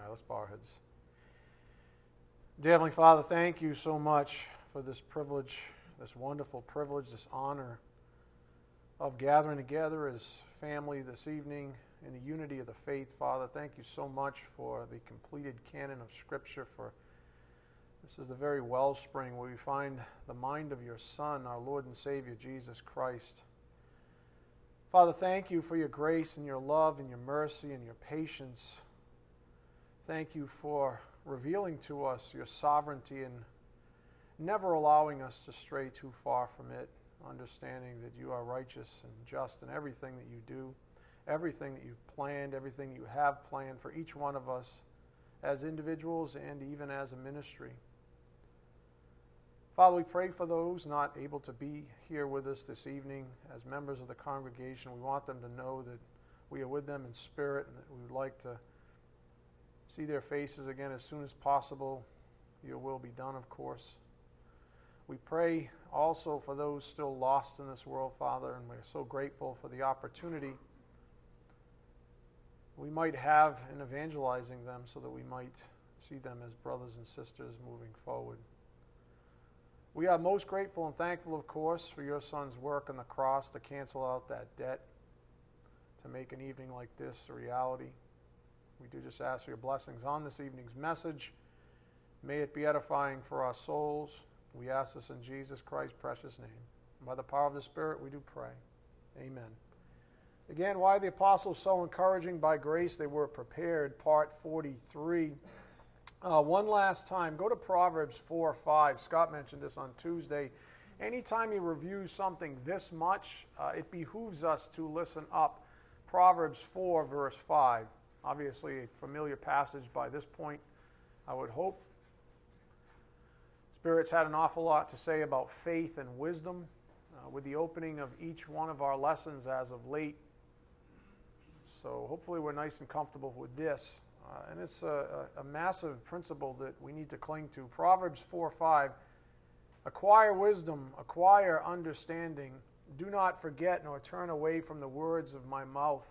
All right, let's bow our heads. Dear Heavenly Father, thank you so much for this privilege, this wonderful privilege, this honor of gathering together as family this evening in the unity of the faith, Father. Thank you so much for the completed canon of Scripture. For this is the very wellspring where we find the mind of your Son, our Lord and Savior, Jesus Christ. Father, thank you for your grace and your love and your mercy and your patience. Thank you for revealing to us your sovereignty and never allowing us to stray too far from it, understanding that you are righteous and just in everything that you do everything that you've planned, everything you have planned for each one of us as individuals and even as a ministry. Father, we pray for those not able to be here with us this evening as members of the congregation. We want them to know that we are with them in spirit and that we would like to see their faces again as soon as possible. Your will be done, of course. We pray also for those still lost in this world, Father, and we're so grateful for the opportunity we might have in evangelizing them so that we might see them as brothers and sisters moving forward. We are most grateful and thankful, of course, for your son's work on the cross to cancel out that debt, to make an evening like this a reality. We do just ask for your blessings on this evening's message. May it be edifying for our souls. We ask this in Jesus Christ's precious name. By the power of the Spirit, we do pray. Amen. Again, why the apostles so encouraging? By grace they were prepared, part 43. Uh, one last time, go to Proverbs 4 5. Scott mentioned this on Tuesday. Anytime you review something this much, uh, it behooves us to listen up. Proverbs 4, verse 5. Obviously, a familiar passage by this point, I would hope. Spirit's had an awful lot to say about faith and wisdom. Uh, with the opening of each one of our lessons as of late, so hopefully we're nice and comfortable with this. Uh, and it's a, a, a, massive principle that we need to cling to. Proverbs 4 5 Acquire wisdom, acquire understanding. Do not forget nor turn away from the words of my mouth.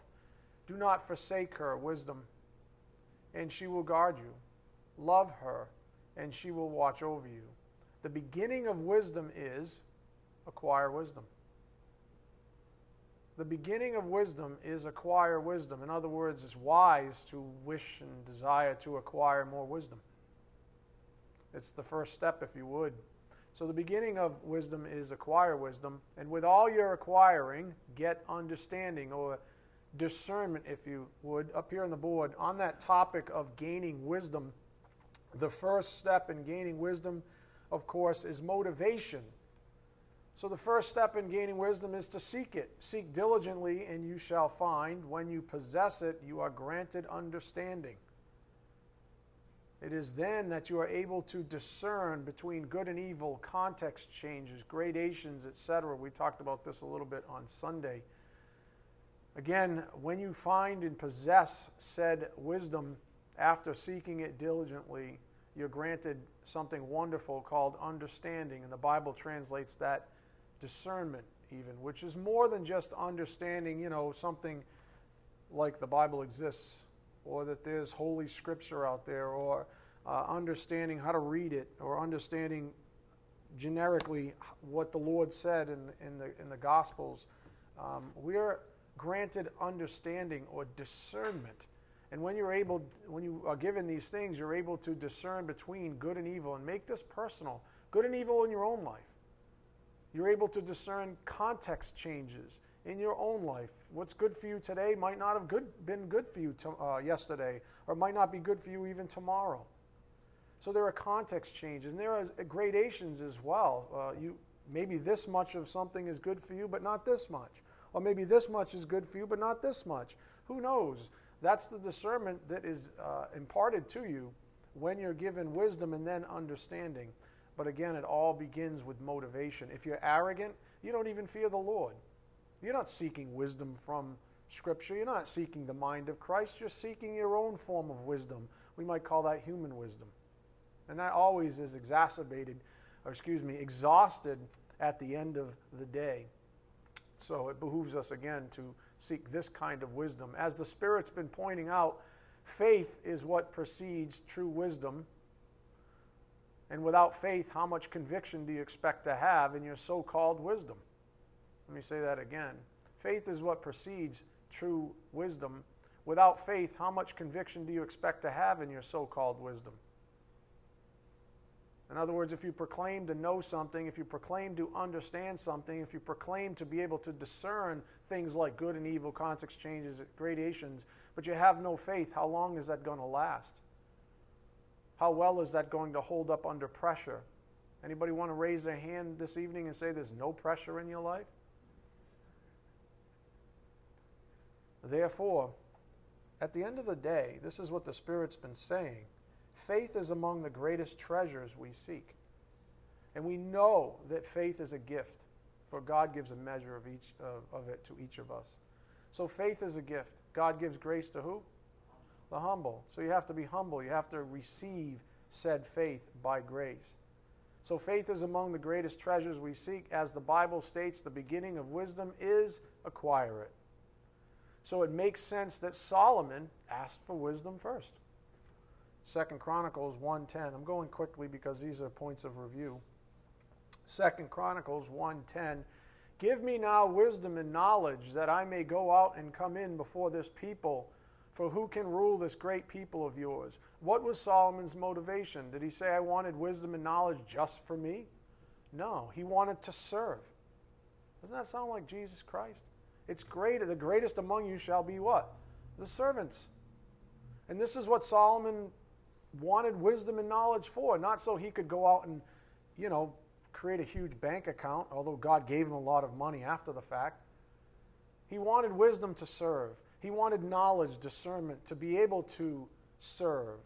Do not forsake her, wisdom, and she will guard you. Love her, and she will watch over you. The beginning of wisdom is acquire wisdom. The beginning of wisdom is acquire wisdom. In other words, it's wise to wish and desire to acquire more wisdom. It's the first step, if you would. So, the beginning of wisdom is acquire wisdom. And with all your acquiring, get understanding or discernment, if you would, up here on the board. On that topic of gaining wisdom, the first step in gaining wisdom, of course, is motivation. So, the first step in gaining wisdom is to seek it. Seek diligently, and you shall find. When you possess it, you are granted understanding. It is then that you are able to discern between good and evil, context changes, gradations, etc. We talked about this a little bit on Sunday. Again, when you find and possess said wisdom after seeking it diligently, you're granted something wonderful called understanding, and the Bible translates that discernment, even, which is more than just understanding, you know, something like the Bible exists, or that there's holy scripture out there, or uh, understanding how to read it, or understanding generically what the Lord said in, in, the, in the Gospels. Um, we're granted understanding or discernment. And when you're able, when you are given these things, you're able to discern between good and evil and make this personal. Good and evil in your own life. You're able to discern context changes in your own life. What's good for you today might not have good, been good for you to, uh, yesterday, or might not be good for you even tomorrow. So there are context changes, and there are gradations as well. Uh, you maybe this much of something is good for you, but not this much, or maybe this much is good for you, but not this much. Who knows? That's the discernment that is uh, imparted to you when you're given wisdom and then understanding. But again, it all begins with motivation. If you're arrogant, you don't even fear the Lord. You're not seeking wisdom from Scripture. You're not seeking the mind of Christ. You're seeking your own form of wisdom. We might call that human wisdom. And that always is exacerbated, or excuse me, exhausted at the end of the day. So it behooves us again to seek this kind of wisdom. As the Spirit's been pointing out, Faith is what precedes true wisdom. And without faith, how much conviction do you expect to have in your so called wisdom? Let me say that again. Faith is what precedes true wisdom. Without faith, how much conviction do you expect to have in your so called wisdom? In other words, if you proclaim to know something, if you proclaim to understand something, if you proclaim to be able to discern things like good and evil, context changes, gradations, but you have no faith, how long is that going to last? How well is that going to hold up under pressure? Anybody want to raise their hand this evening and say there's no pressure in your life? Therefore, at the end of the day, this is what the Spirit's been saying faith is among the greatest treasures we seek. And we know that faith is a gift, for God gives a measure of, each, of it to each of us. So faith is a gift. God gives grace to who? The humble. So you have to be humble. You have to receive said faith by grace. So faith is among the greatest treasures we seek. As the Bible states, the beginning of wisdom is acquire it. So it makes sense that Solomon asked for wisdom first. Second Chronicles 1:10. I'm going quickly because these are points of review. Second Chronicles 1:10. Give me now wisdom and knowledge that I may go out and come in before this people. For who can rule this great people of yours? What was Solomon's motivation? Did he say, I wanted wisdom and knowledge just for me? No, he wanted to serve. Doesn't that sound like Jesus Christ? It's great. The greatest among you shall be what? The servants. And this is what Solomon wanted wisdom and knowledge for, not so he could go out and, you know, create a huge bank account, although God gave him a lot of money after the fact. He wanted wisdom to serve. He wanted knowledge, discernment, to be able to serve.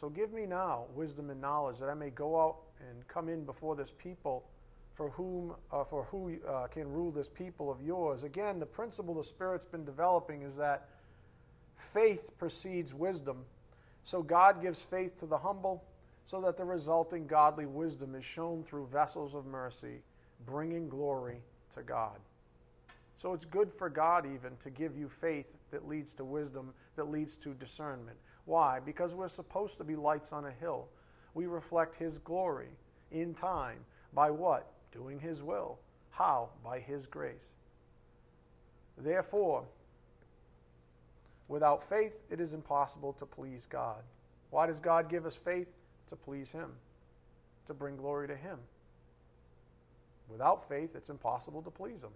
So give me now wisdom and knowledge that I may go out and come in before this people for whom uh, for who uh, can rule this people of yours. Again, the principle the Spirit's been developing is that faith precedes wisdom so God gives faith to the humble, so that the resulting godly wisdom is shown through vessels of mercy, bringing glory to God. So it's good for God even to give you faith that leads to wisdom, that leads to discernment. Why? Because we're supposed to be lights on a hill. We reflect His glory in time. By what? Doing His will. How? By His grace. Therefore, Without faith, it is impossible to please God. Why does God give us faith? To please Him, to bring glory to Him. Without faith, it's impossible to please Him.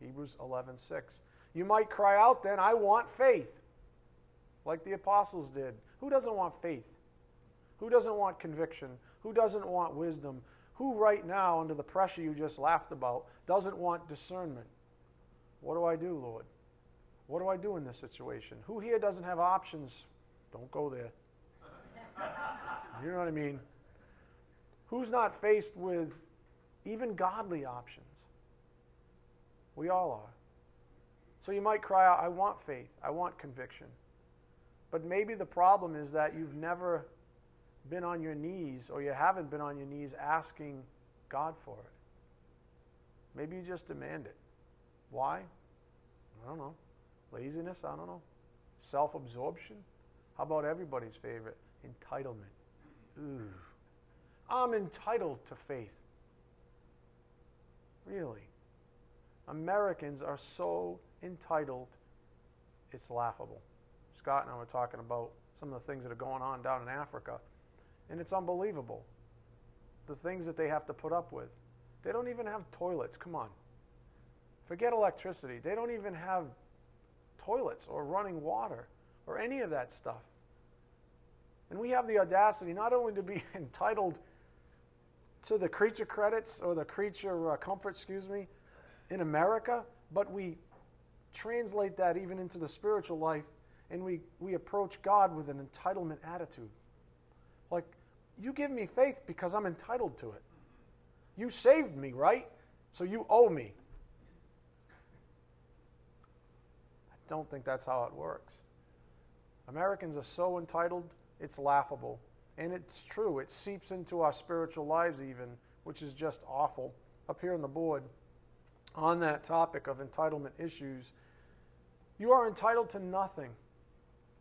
Hebrews 11:6. You might cry out then, I want faith, like the apostles did. Who doesn't want faith? Who doesn't want conviction? Who doesn't want wisdom? Who right now, under the pressure you just laughed about, doesn't want discernment? What do I do, Lord? What do I do in this situation? Who here doesn't have options? Don't go there. you know what I mean? Who's not faced with even godly options? We all are. So you might cry out, I want faith, I want conviction. But maybe the problem is that you've never been on your knees or you haven't been on your knees asking God for it. Maybe you just demand it. Why? I don't know. Laziness? I don't know. Self absorption? How about everybody's favorite? Entitlement. Ooh. I'm entitled to faith. Really. Americans are so entitled, it's laughable. Scott and I were talking about some of the things that are going on down in Africa, and it's unbelievable. The things that they have to put up with. They don't even have toilets. Come on. Forget electricity. They don't even have toilets or running water or any of that stuff. And we have the audacity not only to be entitled to the creature credits or the creature uh, comfort, excuse me, in America, but we translate that even into the spiritual life and we, we approach God with an entitlement attitude. Like, you give me faith because I'm entitled to it. You saved me, right? So you owe me. Don't think that's how it works. Americans are so entitled, it's laughable. And it's true, it seeps into our spiritual lives, even, which is just awful. Up here on the board, on that topic of entitlement issues, you are entitled to nothing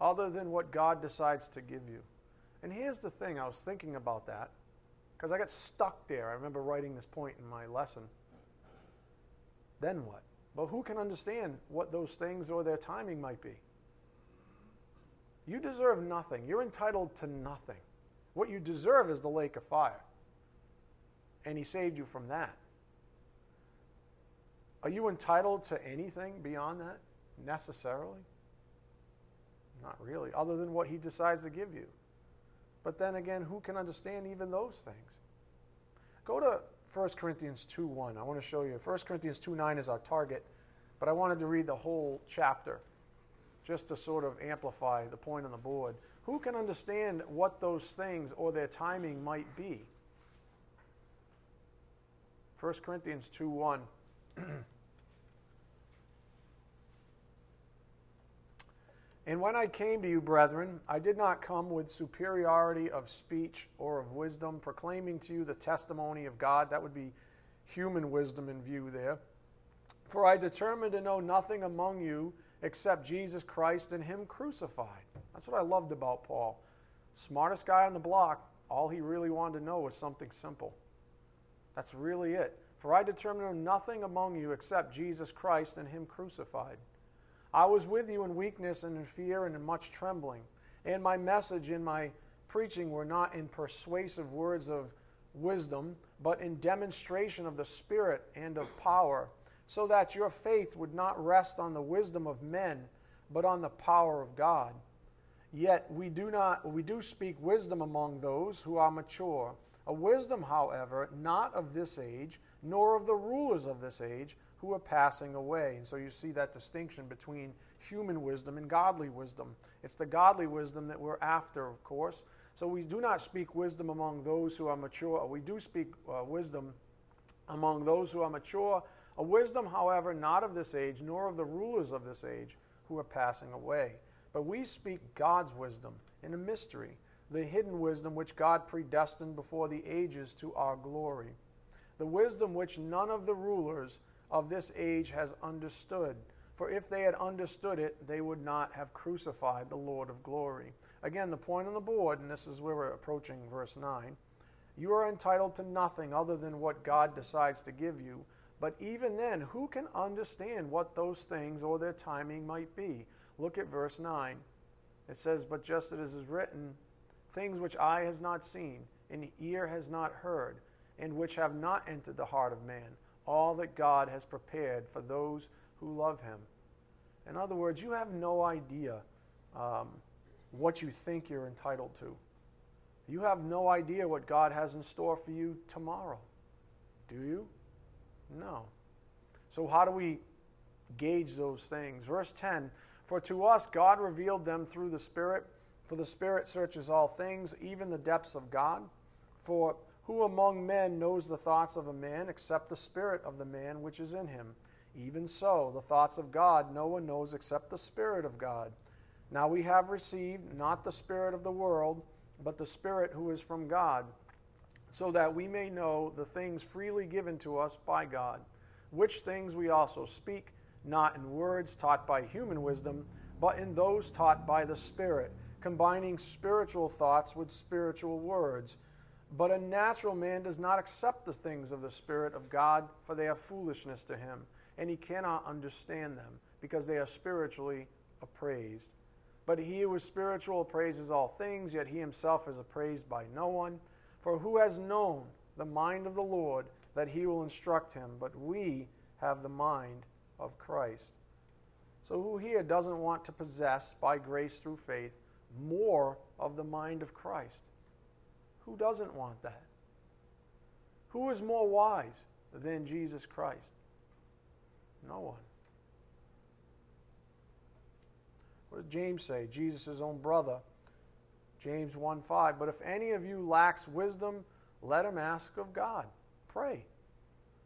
other than what God decides to give you. And here's the thing I was thinking about that because I got stuck there. I remember writing this point in my lesson. Then what? But who can understand what those things or their timing might be? You deserve nothing. You're entitled to nothing. What you deserve is the lake of fire. And He saved you from that. Are you entitled to anything beyond that necessarily? Not really, other than what He decides to give you. But then again, who can understand even those things? Go to 1 Corinthians 2 1. I want to show you. 1 Corinthians 2 9 is our target, but I wanted to read the whole chapter just to sort of amplify the point on the board. Who can understand what those things or their timing might be? 1 Corinthians 2 And when I came to you, brethren, I did not come with superiority of speech or of wisdom, proclaiming to you the testimony of God. That would be human wisdom in view there. For I determined to know nothing among you except Jesus Christ and Him crucified. That's what I loved about Paul. Smartest guy on the block, all he really wanted to know was something simple. That's really it. For I determined to know nothing among you except Jesus Christ and Him crucified. I was with you in weakness and in fear and in much trembling. And my message and my preaching were not in persuasive words of wisdom, but in demonstration of the Spirit and of power, so that your faith would not rest on the wisdom of men, but on the power of God. Yet we do not we do speak wisdom among those who are mature, a wisdom, however, not of this age, nor of the rulers of this age who are passing away. And so you see that distinction between human wisdom and godly wisdom. It's the godly wisdom that we're after, of course. So we do not speak wisdom among those who are mature. We do speak uh, wisdom among those who are mature. A wisdom, however, not of this age, nor of the rulers of this age who are passing away. But we speak God's wisdom in a mystery, the hidden wisdom which God predestined before the ages to our glory. The wisdom which none of the rulers of this age has understood. For if they had understood it, they would not have crucified the Lord of glory. Again, the point on the board, and this is where we're approaching verse 9 you are entitled to nothing other than what God decides to give you. But even then, who can understand what those things or their timing might be? Look at verse 9. It says, But just as it is written, things which eye has not seen, and ear has not heard, and which have not entered the heart of man all that God has prepared for those who love Him. In other words, you have no idea um, what you think you're entitled to. You have no idea what God has in store for you tomorrow. Do you? No. So, how do we gauge those things? Verse 10 For to us God revealed them through the Spirit, for the Spirit searches all things, even the depths of God. For who among men knows the thoughts of a man except the spirit of the man which is in him? Even so, the thoughts of God no one knows except the Spirit of God. Now we have received not the Spirit of the world, but the Spirit who is from God, so that we may know the things freely given to us by God, which things we also speak, not in words taught by human wisdom, but in those taught by the Spirit, combining spiritual thoughts with spiritual words but a natural man does not accept the things of the Spirit of God, for they are foolishness to him, and he cannot understand them, because they are spiritually appraised. But he who is spiritual appraises all things, yet he himself is appraised by no one. For who has known the mind of the Lord that he will instruct him? But we have the mind of Christ. So, who here doesn't want to possess, by grace through faith, more of the mind of Christ? Who doesn't want that? Who is more wise than Jesus Christ? No one. What does James say? Jesus' own brother. James 1 5. But if any of you lacks wisdom, let him ask of God. Pray.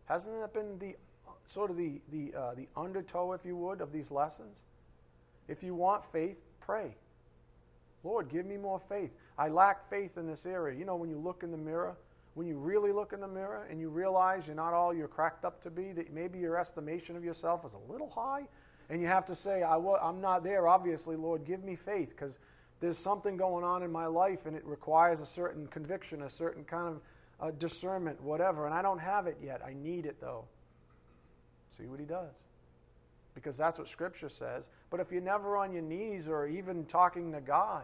Hasn't that been the sort of the, the, uh, the undertow, if you would, of these lessons? If you want faith, pray. Lord, give me more faith. I lack faith in this area. You know, when you look in the mirror, when you really look in the mirror and you realize you're not all you're cracked up to be, that maybe your estimation of yourself is a little high, And you have to say, I w- I'm not there, obviously, Lord. Give me faith because there's something going on in my life and it requires a certain conviction, a certain kind of uh, discernment, whatever. And I don't have it yet. I need it, though. See what he does. Because that's what Scripture says. But if you're never on your knees or even talking to God,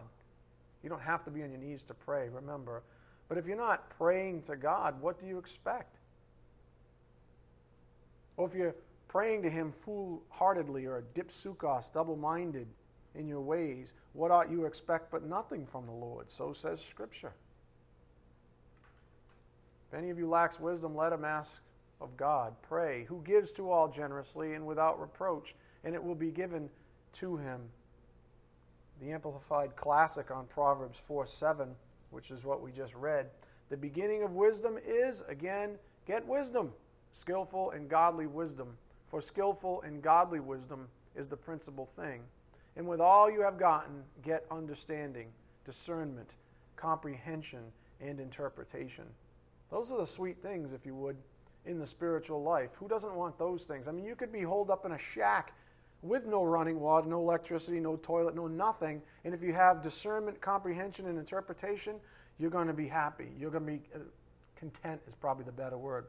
you don't have to be on your knees to pray, remember. But if you're not praying to God, what do you expect? Or if you're praying to Him foolhardily or dipsuchos, double minded in your ways, what ought you expect but nothing from the Lord? So says Scripture. If any of you lacks wisdom, let him ask of God. Pray, who gives to all generously and without reproach, and it will be given to him. The Amplified Classic on Proverbs 4 7, which is what we just read. The beginning of wisdom is, again, get wisdom, skillful and godly wisdom. For skillful and godly wisdom is the principal thing. And with all you have gotten, get understanding, discernment, comprehension, and interpretation. Those are the sweet things, if you would, in the spiritual life. Who doesn't want those things? I mean, you could be holed up in a shack with no running water, no electricity, no toilet, no nothing. And if you have discernment, comprehension, and interpretation, you're going to be happy. You're going to be uh, content, is probably the better word.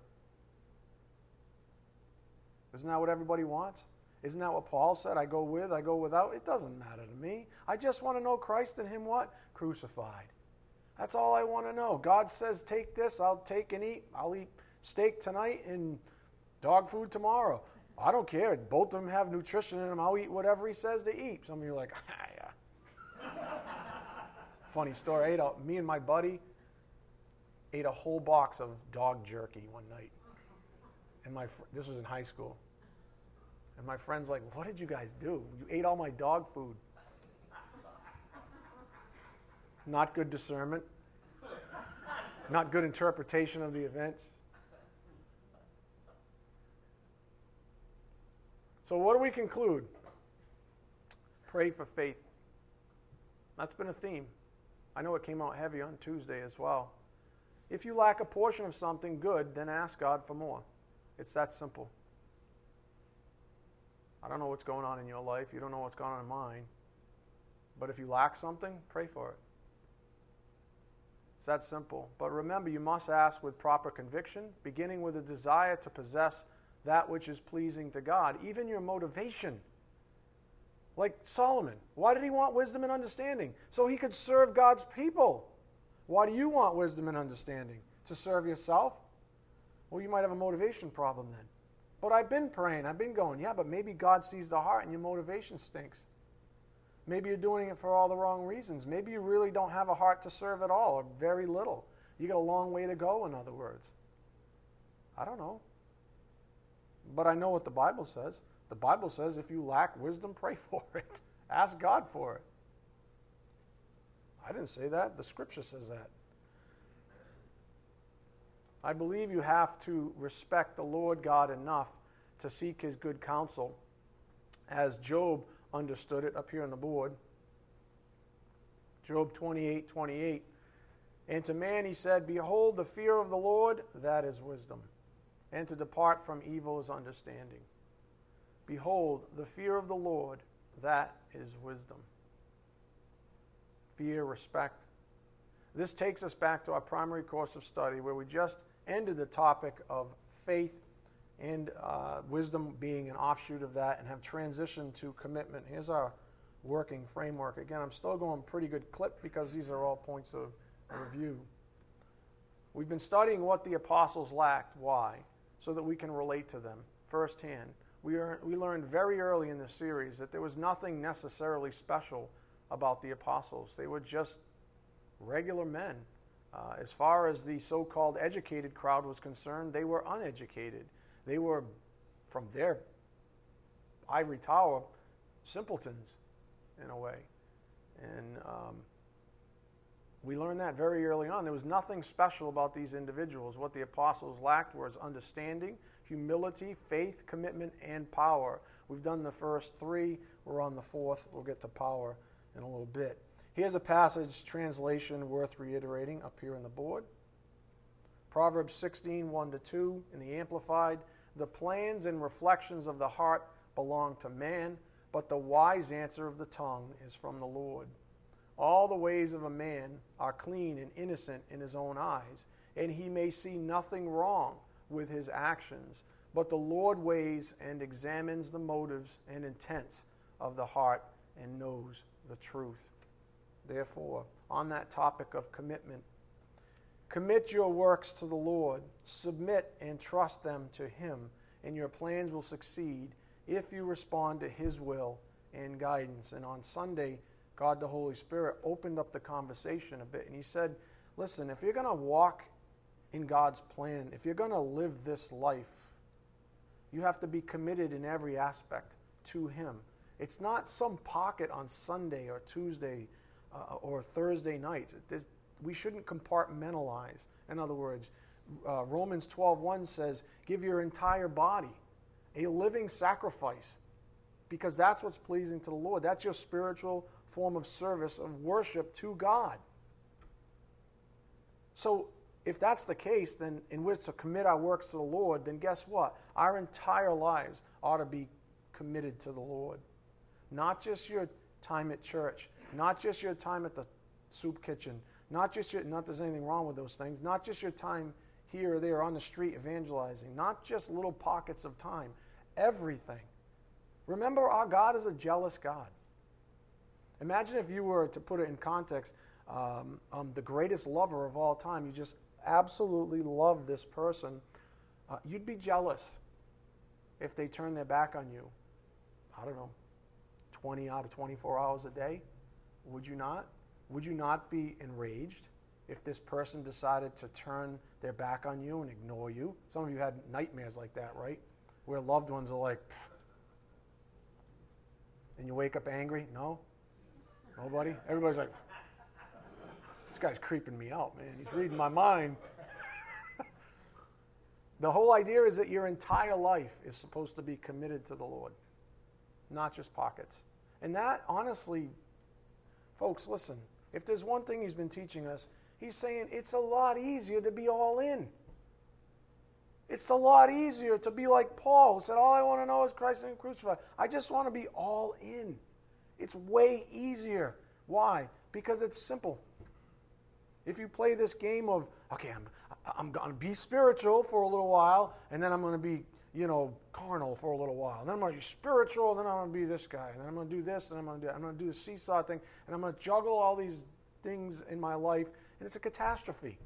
Isn't that what everybody wants? Isn't that what Paul said? I go with, I go without. It doesn't matter to me. I just want to know Christ and Him what? Crucified. That's all I want to know. God says, take this, I'll take and eat. I'll eat steak tonight and dog food tomorrow. I don't care. Both of them have nutrition in them. I'll eat whatever He says to eat. Some of you are like, ah, yeah. Funny story. I ate a, me and my buddy ate a whole box of dog jerky one night. And my this was in high school. And my friend's like, What did you guys do? You ate all my dog food. Not good discernment, not good interpretation of the events. So, what do we conclude? Pray for faith. That's been a theme. I know it came out heavy on Tuesday as well. If you lack a portion of something good, then ask God for more. It's that simple. I don't know what's going on in your life. You don't know what's going on in mine. But if you lack something, pray for it. It's that simple. But remember, you must ask with proper conviction, beginning with a desire to possess that which is pleasing to God, even your motivation. Like Solomon, why did he want wisdom and understanding? So he could serve God's people. Why do you want wisdom and understanding? To serve yourself? Well, you might have a motivation problem then. But I've been praying, I've been going, yeah, but maybe God sees the heart and your motivation stinks. Maybe you're doing it for all the wrong reasons. Maybe you really don't have a heart to serve at all, or very little. You got a long way to go, in other words. I don't know. But I know what the Bible says. The Bible says if you lack wisdom, pray for it. Ask God for it. I didn't say that. The scripture says that. I believe you have to respect the Lord God enough to seek his good counsel, as Job understood it up here on the board. Job 28 28. And to man he said, Behold, the fear of the Lord, that is wisdom, and to depart from evil is understanding. Behold, the fear of the Lord, that is wisdom. Fear, respect. This takes us back to our primary course of study where we just ended the topic of faith and uh, wisdom being an offshoot of that and have transitioned to commitment. Here's our working framework. Again, I'm still going pretty good clip because these are all points of review. We've been studying what the apostles lacked. Why? So that we can relate to them firsthand. We, are, we learned very early in the series that there was nothing necessarily special about the apostles. They were just regular men uh, as far as the so called educated crowd was concerned, they were uneducated. They were, from their ivory tower, simpletons in a way. And um, we learned that very early on. There was nothing special about these individuals. What the apostles lacked was understanding, humility, faith, commitment, and power. We've done the first three. We're on the fourth. We'll get to power in a little bit. Here's a passage translation worth reiterating up here on the board. Proverbs 16, 1 to 2 in the Amplified. The plans and reflections of the heart belong to man, but the wise answer of the tongue is from the Lord. All the ways of a man are clean and innocent in his own eyes, and he may see nothing wrong with his actions. But the Lord weighs and examines the motives and intents of the heart and knows the truth. Therefore, on that topic of commitment, commit your works to the Lord, submit and trust them to Him, and your plans will succeed if you respond to His will and guidance. And on Sunday, God the Holy Spirit opened up the conversation a bit and He said, Listen, if you're going to walk in God's plan, if you're going to live this life, you have to be committed in every aspect to Him. It's not some pocket on Sunday or Tuesday uh, or Thursday nights. We shouldn't compartmentalize. In other words, uh, Romans 12:1 says, "Give your entire body a living sacrifice, because that's what's pleasing to the Lord. That's your spiritual form of service of worship to God." So, if that's the case, then in which to commit our works to the Lord, then guess what? Our entire lives ought to be committed to the Lord. Not just your time at church, not just your time at the soup kitchen, not just your, not there's anything wrong with those things, not just your time here or there on the street evangelizing, not just little pockets of time, everything. Remember, our God is a jealous God. Imagine if you were to put it in context, um, um, the greatest lover of all time, you just absolutely love this person. Uh, you'd be jealous if they turn their back on you. I don't know, 20 out of 24 hours a day? Would you not? Would you not be enraged if this person decided to turn their back on you and ignore you? Some of you had nightmares like that, right? Where loved ones are like, and you wake up angry? No? Oh, Nobody? Everybody's like, this guy's creeping me out, man. He's reading my mind. the whole idea is that your entire life is supposed to be committed to the Lord, not just pockets. And that, honestly, folks, listen, if there's one thing he's been teaching us, he's saying it's a lot easier to be all in. It's a lot easier to be like Paul, who said, All I want to know is Christ and crucified. I just want to be all in. It's way easier. Why? Because it's simple. If you play this game of, okay, I'm, I'm going to be spiritual for a little while, and then I'm going to be you know, carnal for a little while. And then I'm going to be spiritual, and then I'm going to be this guy. And then I'm going to do this, and I'm going to do I'm going to do the seesaw thing, and I'm going to juggle all these things in my life, and it's a catastrophe.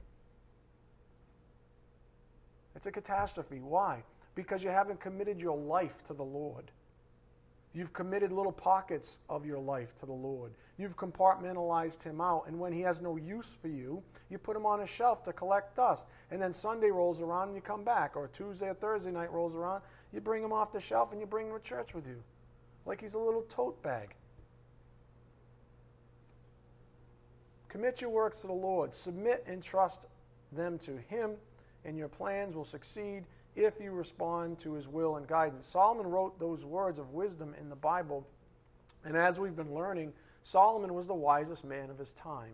It's a catastrophe. Why? Because you haven't committed your life to the Lord. You've committed little pockets of your life to the Lord. You've compartmentalized him out. And when he has no use for you, you put him on a shelf to collect dust. And then Sunday rolls around and you come back. Or Tuesday or Thursday night rolls around, you bring him off the shelf and you bring him to church with you. Like he's a little tote bag. Commit your works to the Lord. Submit and trust them to him, and your plans will succeed if you respond to his will and guidance. Solomon wrote those words of wisdom in the Bible, and as we've been learning, Solomon was the wisest man of his time.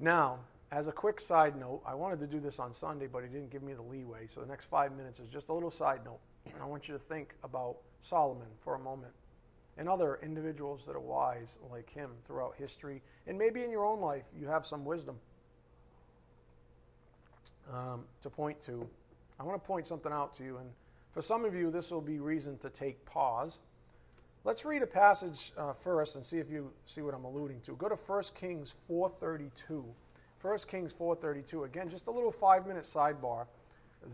Now, as a quick side note, I wanted to do this on Sunday, but he didn't give me the leeway, so the next five minutes is just a little side note. I want you to think about Solomon for a moment and other individuals that are wise like him throughout history. And maybe in your own life, you have some wisdom um, to point to. I want to point something out to you, and for some of you, this will be reason to take pause. Let's read a passage uh, first and see if you see what I'm alluding to. Go to 1 Kings 4:32. 1 Kings 4:32. Again, just a little five-minute sidebar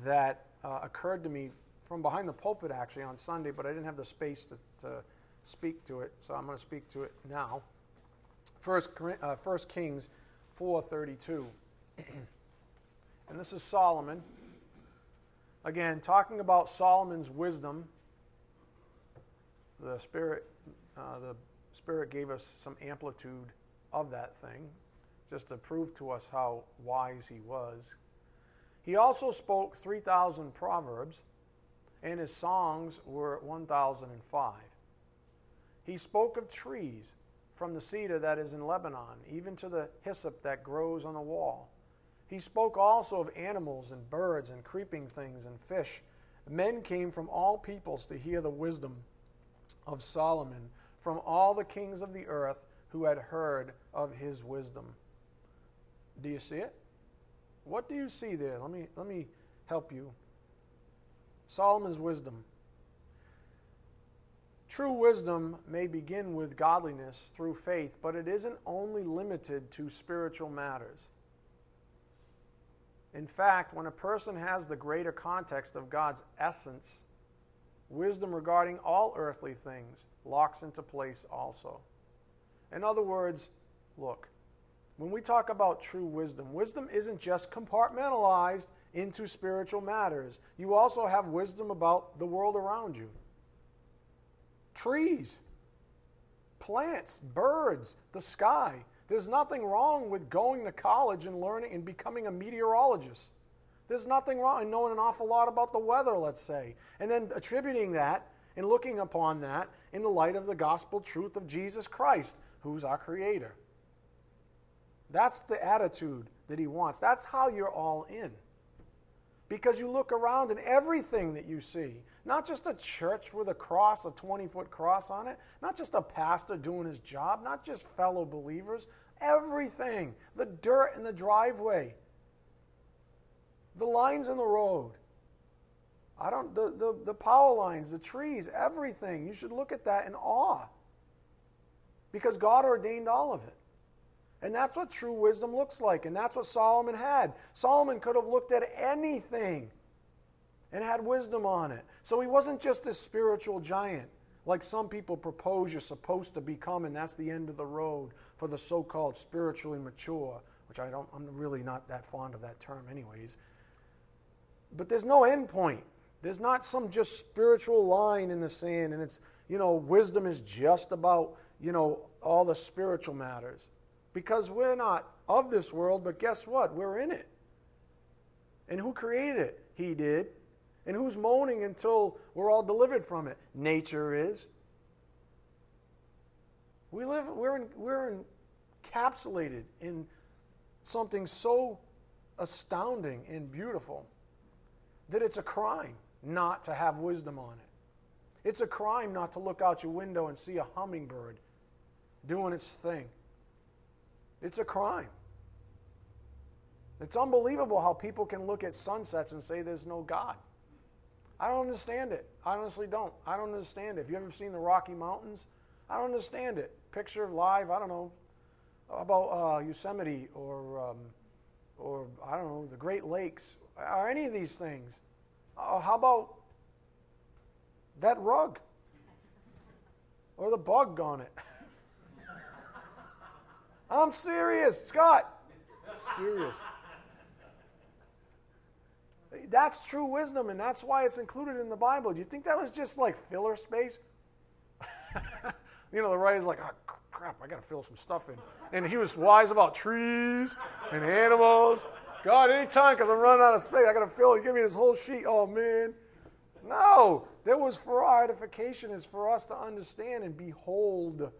that uh, occurred to me from behind the pulpit actually on Sunday, but I didn't have the space to, to speak to it, so I'm going to speak to it now. First, uh, 1 Kings 4:32. and this is Solomon Again, talking about Solomon's wisdom, the Spirit, uh, the Spirit gave us some amplitude of that thing, just to prove to us how wise he was. He also spoke 3,000 proverbs, and his songs were 1,005. He spoke of trees, from the cedar that is in Lebanon, even to the hyssop that grows on the wall. He spoke also of animals and birds and creeping things and fish Men came from all peoples to hear the wisdom of Solomon, from all the kings of the earth who had heard of his wisdom. Do you see it? What do you see there? Let me, let me help you. Solomon's wisdom. True wisdom may begin with godliness through faith, but it isn't only limited to spiritual matters. In fact, when a person has the greater context of God's essence, wisdom regarding all earthly things locks into place also. In other words, look, when we talk about true wisdom, wisdom isn't just compartmentalized into spiritual matters. You also have wisdom about the world around you trees, plants, birds, the sky. There's nothing wrong with going to college and learning and becoming a meteorologist. There's nothing wrong in knowing an awful lot about the weather, let's say, and then attributing that and looking upon that in the light of the gospel truth of Jesus Christ, who's our creator. That's the attitude that he wants. That's how you're all in. Because you look around and everything that you see, not just a church with a cross, a 20 foot cross on it, not just a pastor doing his job, not just fellow believers, everything the dirt in the driveway, the lines in the road. I don't, the, the, the power lines, the trees, everything. You should look at that in awe because God ordained all of it. And that's what true wisdom looks like. And that's what Solomon had. Solomon could have looked at anything and had wisdom on it. So he wasn't just a spiritual giant like some people propose you're supposed to become, and that's the end of the road for the so called spiritually mature, which I don't, I'm really not that fond of that term, anyways. But there's no end point. There's not some just spiritual line in the sand, and it's, you know, wisdom is just about, you know, all the spiritual matters because we're not of this world, but guess what? We're in it. And who created it? He did. And who's moaning until we're all delivered from it? Nature is. We live, we're, in, we're encapsulated in something so astounding and beautiful that it's a crime not to have wisdom on it. It's a crime not to look out your window and see a hummingbird doing its thing. It's a crime. It's unbelievable how people can look at sunsets and say there's no God. I don't understand it. I honestly don't. I don't understand it. Have you ever seen the Rocky Mountains? I don't understand it. Picture live, I don't know, about uh, Yosemite or, um, or, I don't know, the Great Lakes or any of these things. Uh, how about that rug or the bug on it? I'm serious, Scott. Serious. That's true wisdom, and that's why it's included in the Bible. Do you think that was just like filler space? you know, the writer's like, oh, crap, I got to fill some stuff in. And he was wise about trees and animals. God, anytime, because I'm running out of space, I got to fill it. Give me this whole sheet. Oh, man. No, that was for our edification, is for us to understand and behold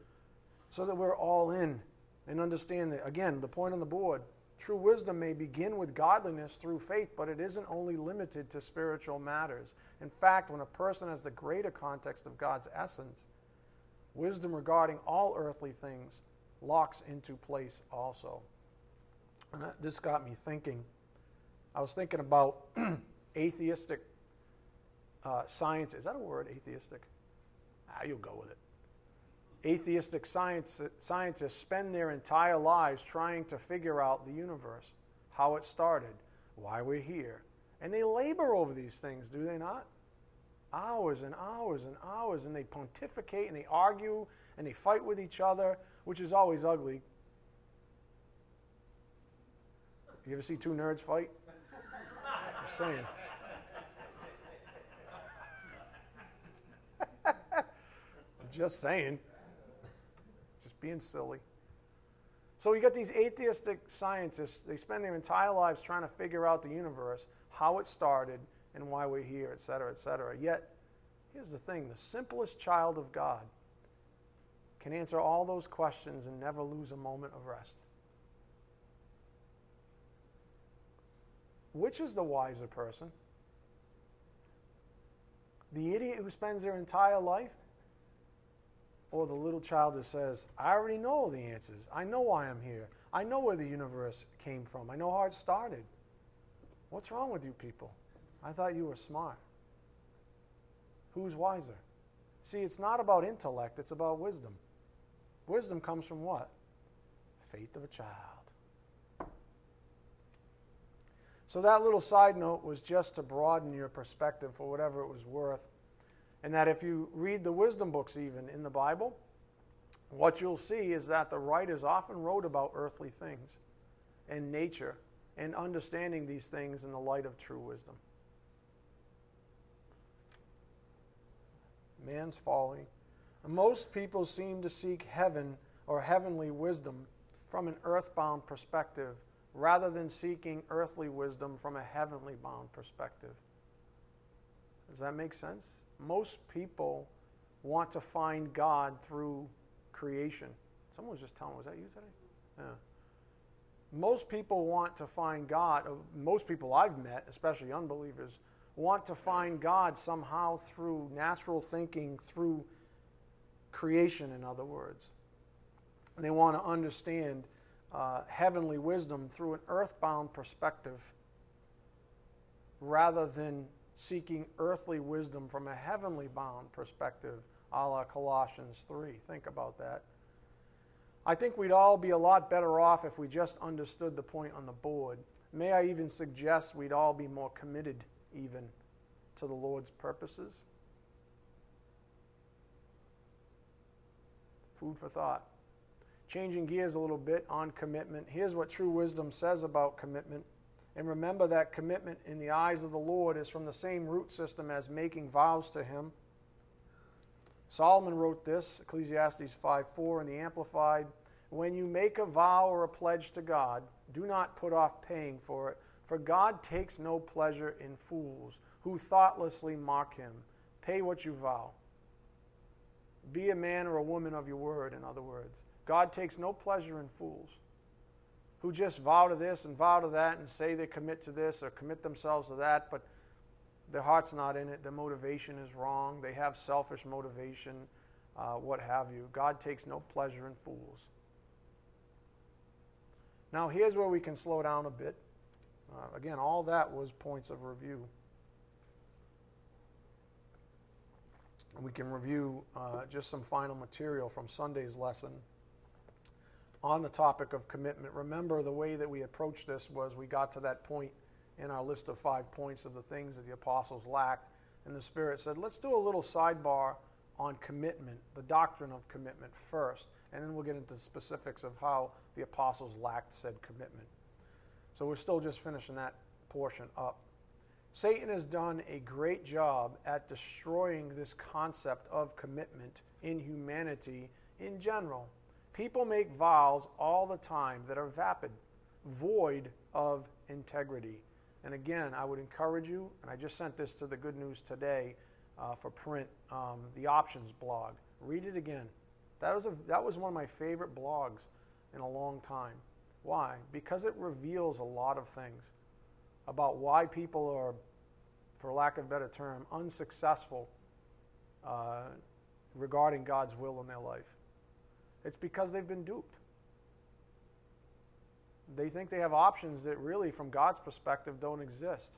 so that we're all in and understand that, again, the point on the board true wisdom may begin with godliness through faith, but it isn't only limited to spiritual matters. In fact, when a person has the greater context of God's essence, wisdom regarding all earthly things locks into place also. And this got me thinking. I was thinking about atheistic uh, science. Is that a word, atheistic? Ah, you'll go with it atheistic science, scientists spend their entire lives trying to figure out the universe, how it started, why we're here. And they labor over these things, do they not? Hours and hours and hours, and they pontificate and they argue and they fight with each other, which is always ugly. You ever see two nerds fight? Just saying. Just saying being silly. So you got these atheistic scientists, they spend their entire lives trying to figure out the universe, how it started, and why we're here, et cetera, et cetera. Yet, here's the thing the simplest child of God can answer all those questions and never lose a moment of rest. Which is the wiser person? The idiot who spends their entire life? Or the little child who says, I already know all the answers. I know why I'm here. I know where the universe came from. I know how it started. What's wrong with you people? I thought you were smart. Who's wiser? See, it's not about intellect, it's about wisdom. Wisdom comes from what? Faith of a child. So, that little side note was just to broaden your perspective for whatever it was worth. And that if you read the wisdom books, even in the Bible, what you'll see is that the writers often wrote about earthly things and nature and understanding these things in the light of true wisdom. Man's folly. Most people seem to seek heaven or heavenly wisdom from an earthbound perspective rather than seeking earthly wisdom from a heavenly bound perspective. Does that make sense? Most people want to find God through creation. Someone was just telling me, was that you today? Yeah. Most people want to find God, uh, most people I've met, especially unbelievers, want to find God somehow through natural thinking, through creation, in other words. And they want to understand uh, heavenly wisdom through an earthbound perspective rather than seeking earthly wisdom from a heavenly bound perspective, a la Colossians 3. Think about that. I think we'd all be a lot better off if we just understood the point on the board. May I even suggest we'd all be more committed, even, to the Lord's purposes? Food for thought. Changing gears a little bit on commitment. Here's what true wisdom says about commitment. And remember that commitment in the eyes of the Lord is from the same root system as making vows to Him. Solomon wrote this, Ecclesiastes 5:4 in the Amplified. When you make a vow or a pledge to God, do not put off paying for it, for God takes no pleasure in fools who thoughtlessly mock Him. Pay what you vow. Be a man or a woman of your word, in other words. God takes no pleasure in fools who just vow to this and vow to that and say they commit to this or commit themselves to that, but their heart's not in it. Their motivation is wrong. They have selfish motivation, uh, what have you. God takes no pleasure in fools. Now, here's where we can slow down a bit. Uh, again, all that was points of review. We can review uh, just some final material from Sunday's lesson on the topic of commitment. Remember, the way that we approached this was we got to that point in our list of five points of the things that the apostles lacked, and the Spirit said, let's do a little sidebar on commitment, the doctrine of commitment first, and then we'll get into the specifics of how the apostles lacked said commitment. So we're still just finishing that portion up. Satan has done a great job at destroying this concept of commitment in humanity in general. People make vows all the time that are vapid, void of integrity. And again, I would encourage you, and I just sent this to the Good News today uh, for print, um, the options blog. Read it again. That was, a, that was one of my favorite blogs in a long time. Why? Because it reveals a lot of things about why people are, for lack of a better term, unsuccessful uh, regarding God's will in their life. It's because they've been duped. They think they have options that really, from God's perspective, don't exist.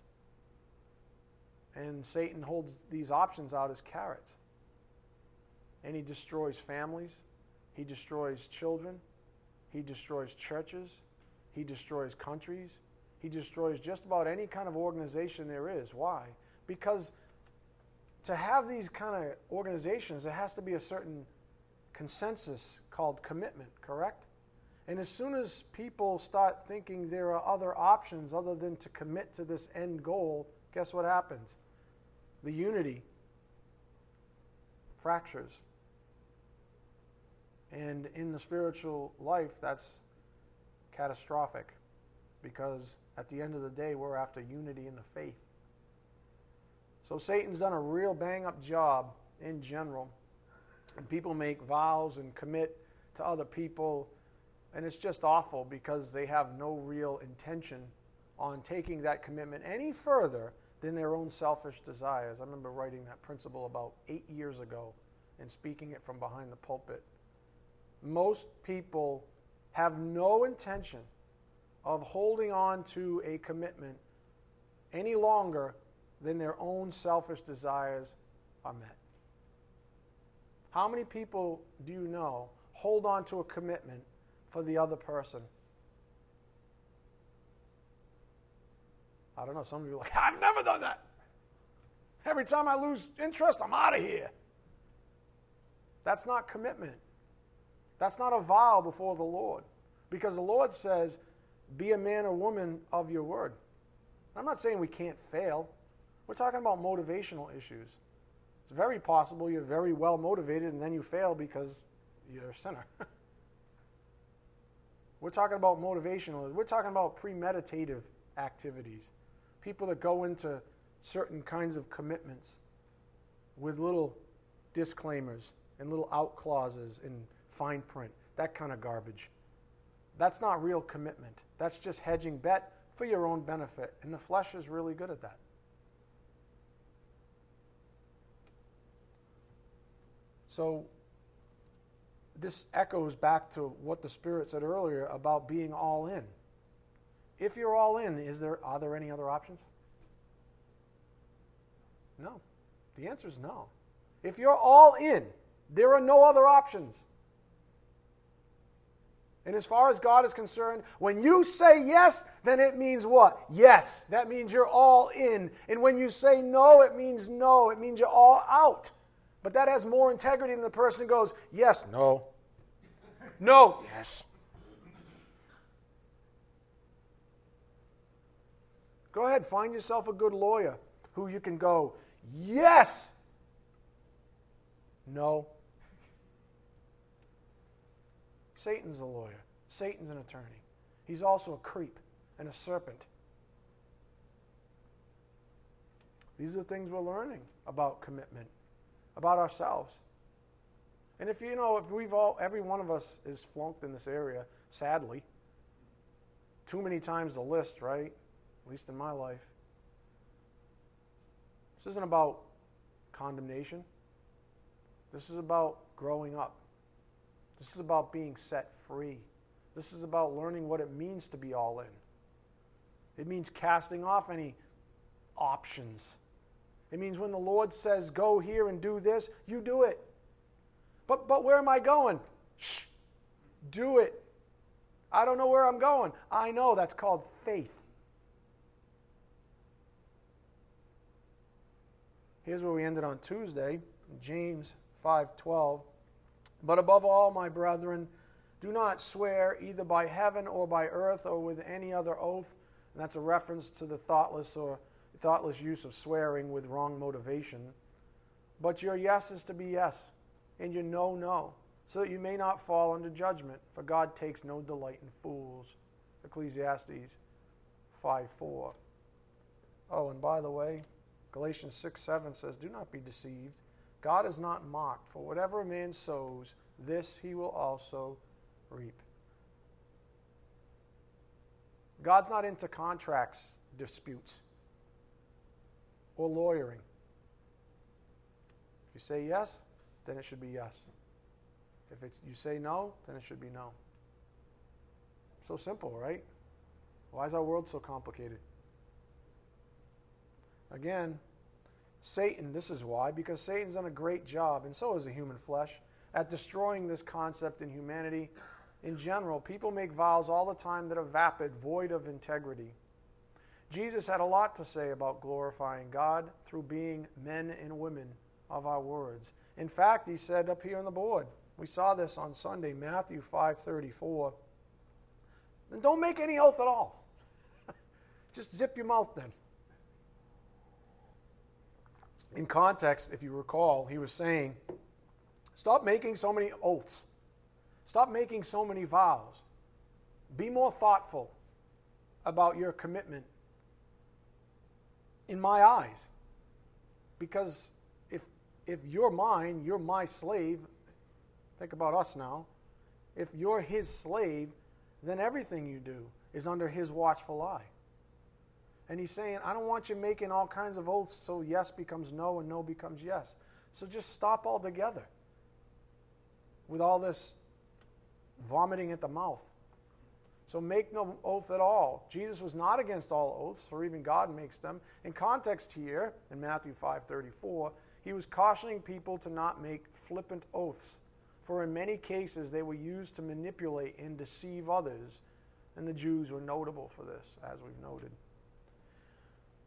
And Satan holds these options out as carrots. And he destroys families, he destroys children, he destroys churches, he destroys countries, he destroys just about any kind of organization there is. Why? Because to have these kind of organizations, there has to be a certain consensus called commitment, correct? And as soon as people start thinking there are other options other than to commit to this end goal, guess what happens? The unity fractures. And in the spiritual life, that's catastrophic because at the end of the day, we're after unity in the faith. So Satan's done a real bang up job in general and people make vows and commit to other people, and it's just awful because they have no real intention on taking that commitment any further than their own selfish desires. I remember writing that principle about eight years ago and speaking it from behind the pulpit. Most people have no intention of holding on to a commitment any longer than their own selfish desires are met. How many people do you know hold on to a commitment for the other person? I don't know. Some of you are like, I've never done that. Every time I lose interest, I'm out of here. That's not commitment. That's not a vow before the Lord. Because the Lord says, be a man or woman of your word. I'm not saying we can't fail. We're talking about motivational issues. It's very possible you're very well motivated and then you fail because you're a sinner. we're talking about motivational. We're talking about premeditative activities. People that go into certain kinds of commitments with little disclaimers and little out clauses in fine print, that kind of garbage. That's not real commitment. That's just hedging bet for your own benefit. And the flesh is really good at that. So, this echoes back to what the Spirit said earlier about being all in. If you're all in, is there, are there any other options? No. The answer is no. If you're all in, there are no other options. And as far as God is concerned, when you say yes, then it means what? Yes. That means you're all in. And when you say no, it means no. It means you're all out. But that has more integrity than the person goes, yes, no. No, yes. Go ahead, find yourself a good lawyer who you can go, yes. No. Satan's a lawyer, Satan's an attorney. He's also a creep and a serpent. These are the things we're learning about commitment, about ourselves. And if you know, if we've all, every one of us is flunked in this area, sadly, too many times the list, right? At least in my life. This isn't about condemnation. This is about growing up. This is about being set free. This is about learning what it means to be all in. It means casting off any options. It means when the Lord says, go here and do this, you do it. But, but where am I going? Shh, do it. I don't know where I'm going. I know that's called faith. Here's where we ended on Tuesday, James 5:12. But above all, my brethren, do not swear either by heaven or by earth or with any other oath. And that's a reference to the thoughtless or thoughtless use of swearing with wrong motivation. But your yes is to be yes, and your no, no, so that you may not fall under judgment. For God takes no delight in fools. Ecclesiastes 5 4. Oh, and by the way, Galatians 6 7 says, Do not be deceived. God is not mocked, for whatever a man sows, this he will also reap. God's not into contracts disputes or lawyering. If you say yes, then it should be yes. If it's, you say no, then it should be no. So simple, right? Why is our world so complicated? Again, Satan, this is why, because Satan's done a great job, and so has the human flesh, at destroying this concept in humanity. In general, people make vows all the time that are vapid, void of integrity. Jesus had a lot to say about glorifying God through being men and women of our words. In fact, he said up here on the board, we saw this on Sunday, Matthew 5:34. Then don't make any oath at all. Just zip your mouth then in context, if you recall, he was saying, Stop making so many oaths. Stop making so many vows. Be more thoughtful about your commitment in my eyes. Because if, if you're mine, you're my slave. Think about us now. If you're his slave, then everything you do is under his watchful eye. And he's saying, I don't want you making all kinds of oaths so yes becomes no and no becomes yes. So just stop altogether with all this vomiting at the mouth. So make no oath at all. Jesus was not against all oaths, for even God makes them. In context here, in Matthew 5:34, he was cautioning people to not make flippant oaths, for in many cases they were used to manipulate and deceive others, and the Jews were notable for this, as we've noted.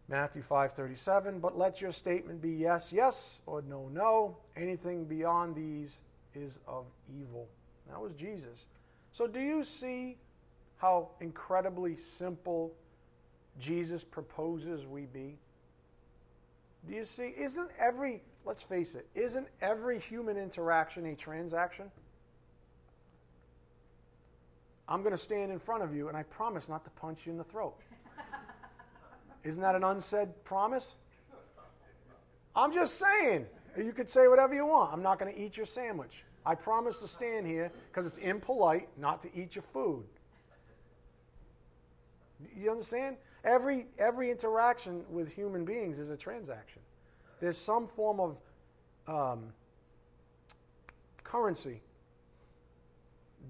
Matthew 5:37, but let your statement be yes, yes, or no, no. Anything beyond these is of evil. That was Jesus. So do you see how incredibly simple Jesus proposes we be? Do you see? Isn't every, let's face it, isn't every human interaction a transaction? I'm going to stand in front of you and I promise not to punch you in the throat. Isn't that an unsaid promise? I'm just saying. You could say whatever you want. I'm not going to eat your sandwich. I promise to stand here because it's impolite not to eat your food. You understand? Every, every interaction with human beings is a transaction. There's some form of um, currency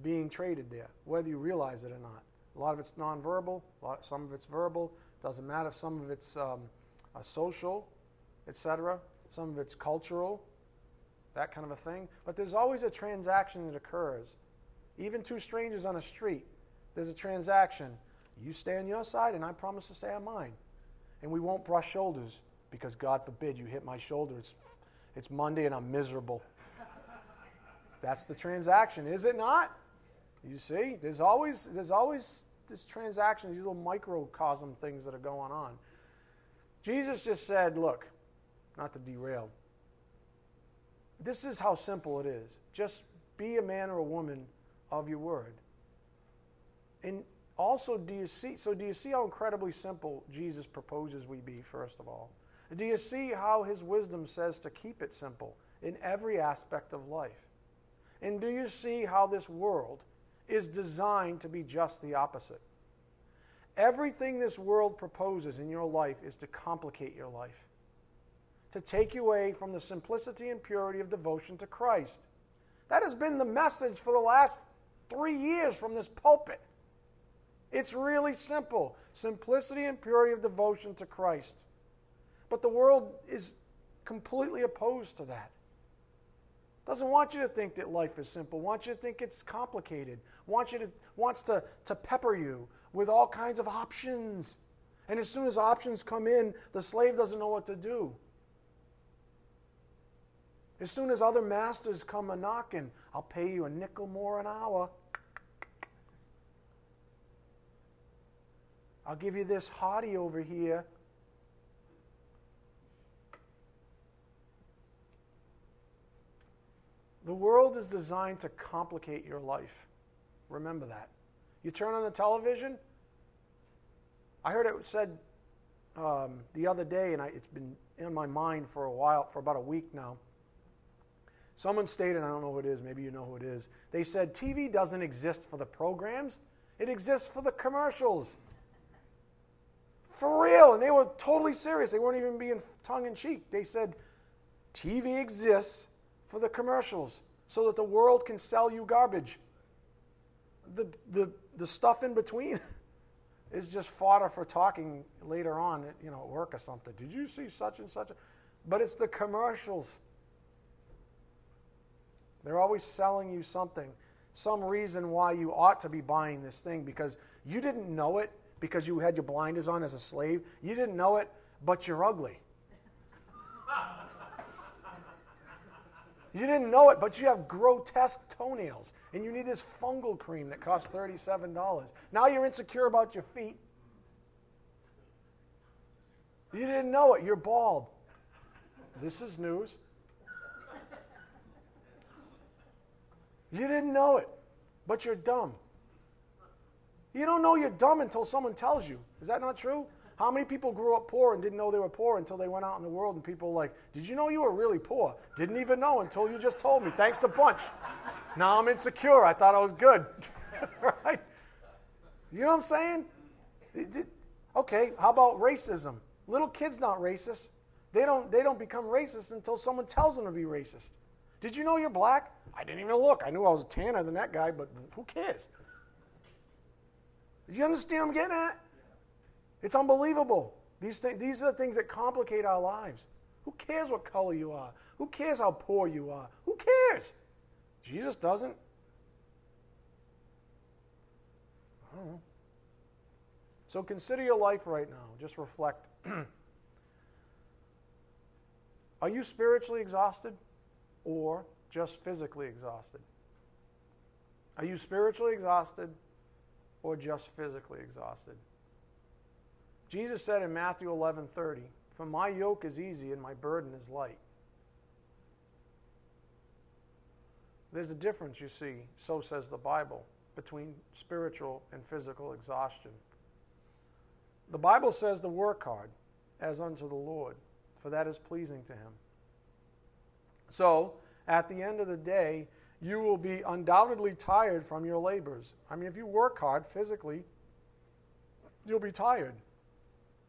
being traded there, whether you realize it or not. A lot of it's nonverbal, a lot, some of it's verbal. Doesn't matter. Some of it's um, social, etc. Some of it's cultural, that kind of a thing. But there's always a transaction that occurs. Even two strangers on a street, there's a transaction. You stay on your side, and I promise to stay on mine. And we won't brush shoulders because, God forbid, you hit my shoulder. It's, it's Monday and I'm miserable. That's the transaction, is it not? You see, there's always, there's always this transaction, these little microcosm things that are going on. Jesus just said, look, not to derail, this is how simple it is. Just be a man or a woman of your word. And also, do you see? So, do you see how incredibly simple Jesus proposes we be, first of all? Do you see how his wisdom says to keep it simple in every aspect of life? And do you see how this world is designed to be just the opposite? Everything this world proposes in your life is to complicate your life, to take you away from the simplicity and purity of devotion to Christ. That has been the message for the last three years from this pulpit. It's really simple simplicity and purity of devotion to Christ. But the world is completely opposed to that. Doesn't want you to think that life is simple, wants you to think it's complicated, wants you to wants to, to pepper you with all kinds of options. And as soon as options come in, the slave doesn't know what to do. As soon as other masters come a knocking, I'll pay you a nickel more an hour. I'll give you this hottie over here. The world is designed to complicate your life. Remember that. You turn on the television. I heard it said um, the other day, and I, it's been in my mind for a while, for about a week now. Someone stated, I don't know who it is, maybe you know who it is. They said TV doesn't exist for the programs, it exists for the commercials. For real. And they were totally serious. They weren't even being tongue in cheek. They said, TV exists for the commercials so that the world can sell you garbage. The, the, the stuff in between is just fodder for talking later on at, you know, at work or something. Did you see such and such? But it's the commercials. They're always selling you something, some reason why you ought to be buying this thing because you didn't know it because you had your blinders on as a slave. You didn't know it, but you're ugly. You didn't know it, but you have grotesque toenails, and you need this fungal cream that costs $37. Now you're insecure about your feet. You didn't know it, you're bald. This is news. You didn't know it, but you're dumb. You don't know you're dumb until someone tells you. Is that not true? How many people grew up poor and didn't know they were poor until they went out in the world and people like, Did you know you were really poor? Didn't even know until you just told me. Thanks a bunch. Now I'm insecure. I thought I was good. right? You know what I'm saying? Okay, how about racism? Little kids not racist. They don't they don't become racist until someone tells them to be racist. Did you know you're black? I didn't even look. I knew I was tanner than that guy, but who cares? Do you understand what I'm getting at? It's unbelievable. These, th- these are the things that complicate our lives. Who cares what color you are? Who cares how poor you are? Who cares? Jesus doesn't. I don't know. So consider your life right now. Just reflect. are you spiritually exhausted or just physically exhausted? Are you spiritually exhausted or just physically exhausted? Jesus said in Matthew 11:30, "For my yoke is easy and my burden is light." There's a difference, you see, so says the Bible, between spiritual and physical exhaustion. The Bible says to work hard as unto the Lord, for that is pleasing to him. So, at the end of the day, you will be undoubtedly tired from your labors. I mean, if you work hard physically, you'll be tired.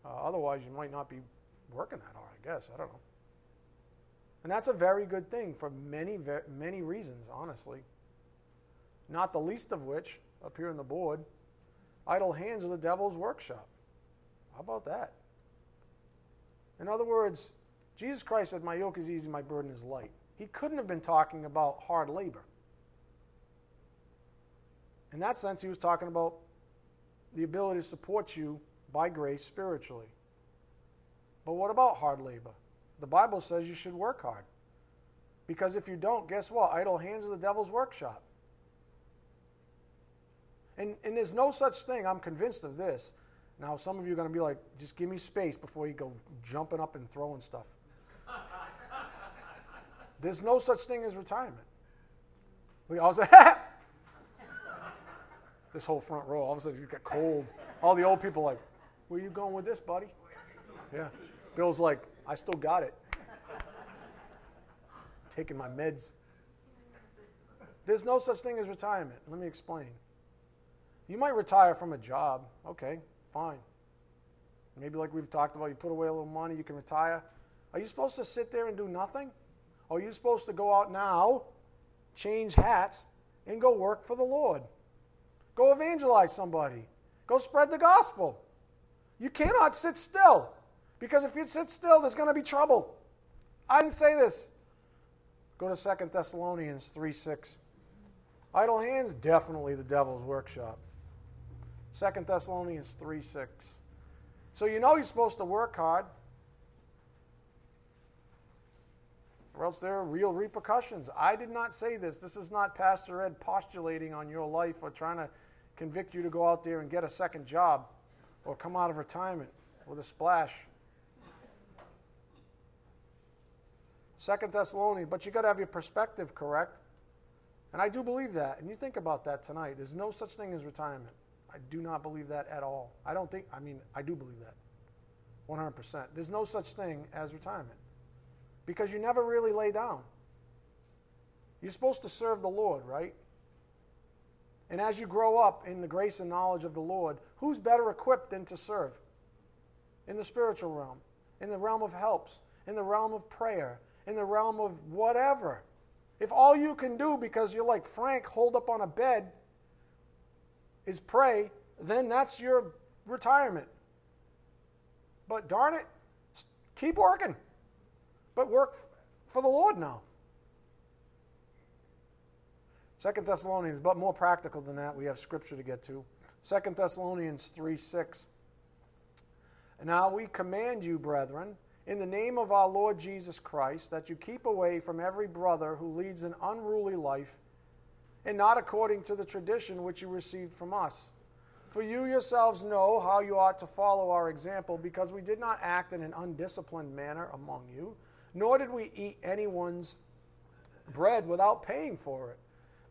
Uh, otherwise, you might not be working that hard, I guess. I don't know. And that's a very good thing for many, many reasons, honestly. Not the least of which, up here on the board, idle hands are the devil's workshop. How about that? In other words, Jesus Christ said, My yoke is easy, my burden is light. He couldn't have been talking about hard labor. In that sense, he was talking about the ability to support you by grace spiritually. But what about hard labor? The Bible says you should work hard. Because if you don't, guess what? Idle hands are the devil's workshop. And, and there's no such thing, I'm convinced of this. Now, some of you are going to be like, just give me space before you go jumping up and throwing stuff. There's no such thing as retirement. We all say, this whole front row, all of a sudden you get cold. All the old people like, where you going with this, buddy? Yeah. Bill's like, I still got it. Taking my meds. There's no such thing as retirement. Let me explain. You might retire from a job. Okay, fine. Maybe, like we've talked about, you put away a little money, you can retire. Are you supposed to sit there and do nothing? Oh, or are you supposed to go out now, change hats, and go work for the Lord? Go evangelize somebody. Go spread the gospel. You cannot sit still because if you sit still, there's going to be trouble. I didn't say this. Go to 2 Thessalonians 3 6. Idle hands, definitely the devil's workshop. 2 Thessalonians 3 6. So you know you're supposed to work hard, or else there are real repercussions. I did not say this. This is not Pastor Ed postulating on your life or trying to convict you to go out there and get a second job or come out of retirement with a splash. Second Thessalonians, but you got to have your perspective correct. And I do believe that. And you think about that tonight. There's no such thing as retirement. I do not believe that at all. I don't think, I mean, I do believe that 100%. There's no such thing as retirement because you never really lay down. You're supposed to serve the Lord, right? And as you grow up in the grace and knowledge of the Lord, who's better equipped than to serve? In the spiritual realm, in the realm of helps, in the realm of prayer, in the realm of whatever. If all you can do because you're like Frank, hold up on a bed, is pray, then that's your retirement. But darn it, keep working. But work for the Lord now. Second Thessalonians, but more practical than that, we have scripture to get to. Second Thessalonians 3 6. Now we command you, brethren, in the name of our Lord Jesus Christ, that you keep away from every brother who leads an unruly life, and not according to the tradition which you received from us. For you yourselves know how you ought to follow our example, because we did not act in an undisciplined manner among you, nor did we eat anyone's bread without paying for it.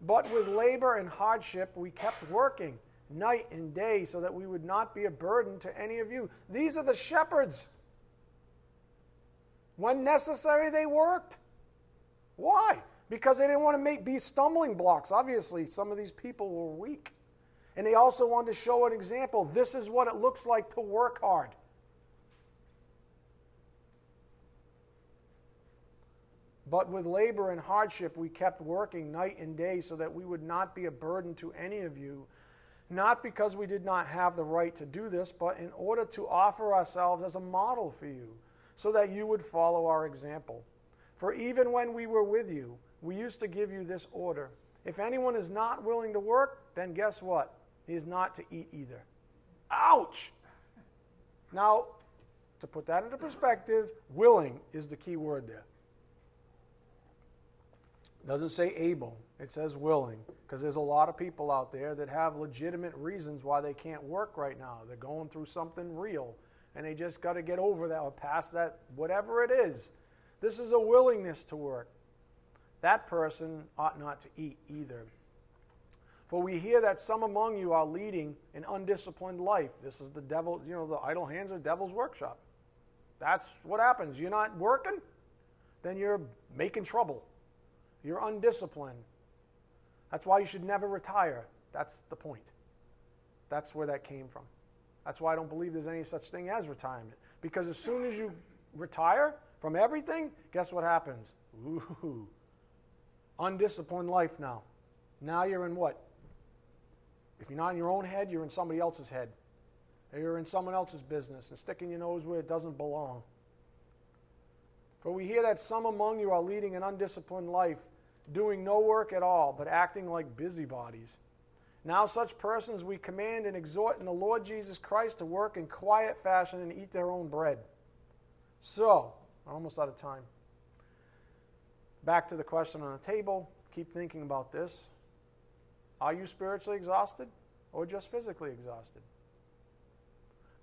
But with labor and hardship we kept working night and day so that we would not be a burden to any of you. These are the shepherds. When necessary, they worked. Why? Because they didn't want to make, be stumbling blocks. Obviously, some of these people were weak. And they also wanted to show an example. This is what it looks like to work hard. But with labor and hardship, we kept working night and day so that we would not be a burden to any of you, not because we did not have the right to do this, but in order to offer ourselves as a model for you, so that you would follow our example. For even when we were with you, we used to give you this order If anyone is not willing to work, then guess what? He is not to eat either. Ouch! Now, to put that into perspective, willing is the key word there. Doesn't say able, it says willing, because there's a lot of people out there that have legitimate reasons why they can't work right now. They're going through something real, and they just got to get over that or past that, whatever it is. This is a willingness to work that person ought not to eat either. For we hear that some among you are leading an undisciplined life. This is the devil, you know, the idle hands are devil's workshop. That's what happens. You're not working, then you're making trouble. You're undisciplined. That's why you should never retire. That's the point. That's where that came from. That's why I don't believe there's any such thing as retirement. Because as soon as you retire from everything, guess what happens? Ooh, undisciplined life now. Now you're in what? If you're not in your own head, you're in somebody else's head. Or you're in someone else's business and sticking your nose where it doesn't belong. For we hear that some among you are leading an undisciplined life, doing no work at all, but acting like busybodies. Now, such persons we command and exhort in the Lord Jesus Christ to work in quiet fashion and eat their own bread. So, I'm almost out of time. Back to the question on the table. Keep thinking about this. Are you spiritually exhausted or just physically exhausted?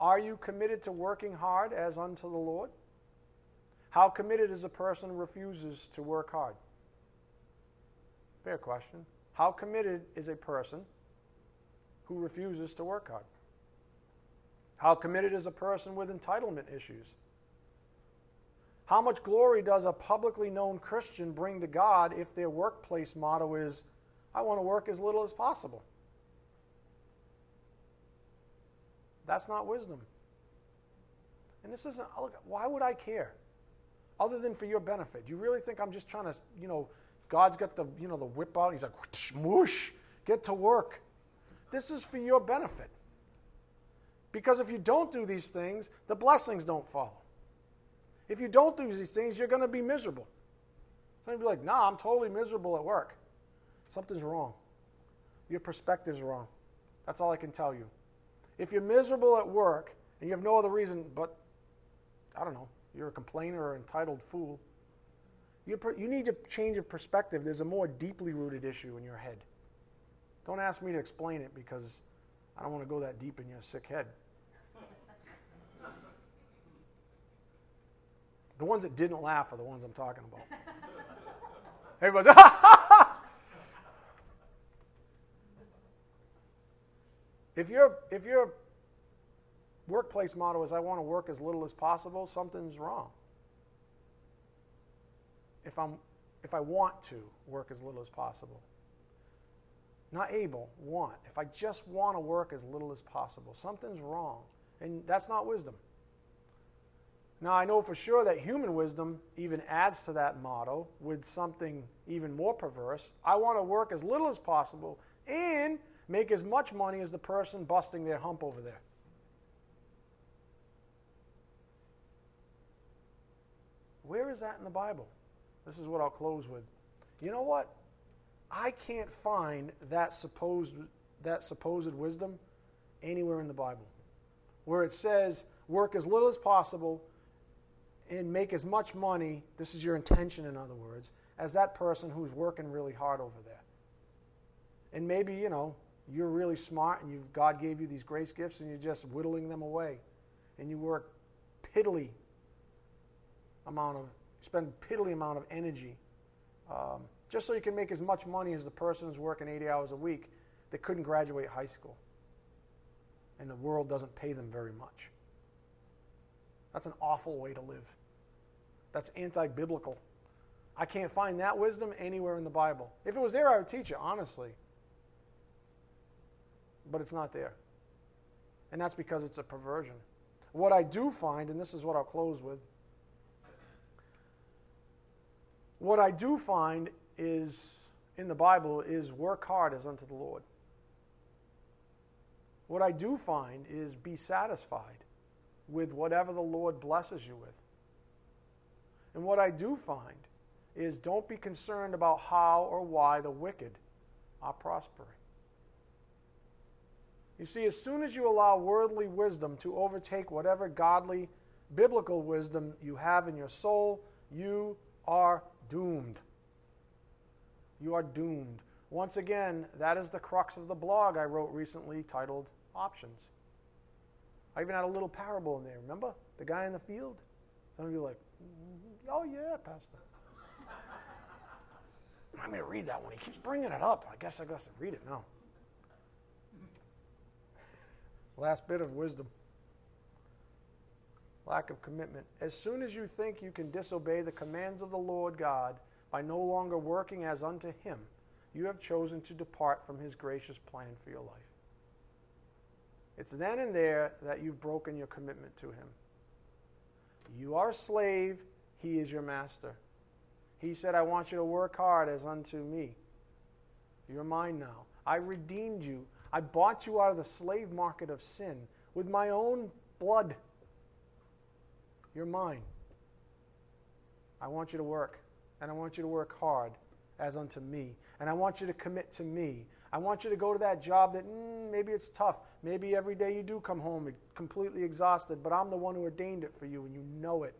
Are you committed to working hard as unto the Lord? How committed is a person who refuses to work hard? Fair question. How committed is a person who refuses to work hard? How committed is a person with entitlement issues? How much glory does a publicly known Christian bring to God if their workplace motto is, I want to work as little as possible? That's not wisdom. And this isn't, look, why would I care? Other than for your benefit. You really think I'm just trying to, you know, God's got the, you know, the whip out. He's like, smoosh, get to work. This is for your benefit. Because if you don't do these things, the blessings don't follow. If you don't do these things, you're going to be miserable. Some be like, nah, I'm totally miserable at work. Something's wrong. Your perspective's wrong. That's all I can tell you. If you're miserable at work and you have no other reason but, I don't know, you're a complainer or entitled fool, you, you need to change of perspective. There's a more deeply rooted issue in your head. Don't ask me to explain it because I don't want to go that deep in your sick head. The ones that didn't laugh are the ones I'm talking about. Everybody's, if your if your workplace motto is I want to work as little as possible, something's wrong. If I'm if I want to work as little as possible. Not able, want. If I just want to work as little as possible, something's wrong. And that's not wisdom. Now, I know for sure that human wisdom even adds to that motto with something even more perverse. I want to work as little as possible and make as much money as the person busting their hump over there. Where is that in the Bible? This is what I'll close with. You know what? I can't find that supposed that supposed wisdom anywhere in the Bible where it says work as little as possible and make as much money, this is your intention, in other words, as that person who's working really hard over there. And maybe, you know, you're really smart and you've, God gave you these grace gifts and you're just whittling them away. And you work piddly amount of, spend piddly amount of energy um, just so you can make as much money as the person who's working 80 hours a week that couldn't graduate high school. And the world doesn't pay them very much. That's an awful way to live. That's anti biblical. I can't find that wisdom anywhere in the Bible. If it was there, I would teach it, honestly. but it's not there. And that's because it's a perversion. What I do find, and this is what I'll close with, what I do find is in the Bible is work hard as unto the Lord. What I do find is be satisfied with whatever the Lord blesses you with. And what I do find is don't be concerned about how or why the wicked are prospering. You see, as soon as you allow worldly wisdom to overtake whatever godly, biblical wisdom you have in your soul, you are doomed. You are doomed. Once again, that is the crux of the blog I wrote recently titled Options. I even had a little parable in there. Remember? The guy in the field? Some of you are like, mm, oh, yeah, Pastor. I'm going to read that one. He keeps bringing it up. I guess I got to read it now. Last bit of wisdom lack of commitment. As soon as you think you can disobey the commands of the Lord God by no longer working as unto Him, you have chosen to depart from His gracious plan for your life. It's then and there that you've broken your commitment to Him. You are a slave, He is your master. He said, I want you to work hard as unto me. You're mine now. I redeemed you. I bought you out of the slave market of sin with my own blood. You're mine. I want you to work, and I want you to work hard as unto me. And I want you to commit to me. I want you to go to that job that mm, maybe it's tough. Maybe every day you do come home completely exhausted, but I'm the one who ordained it for you, and you know it.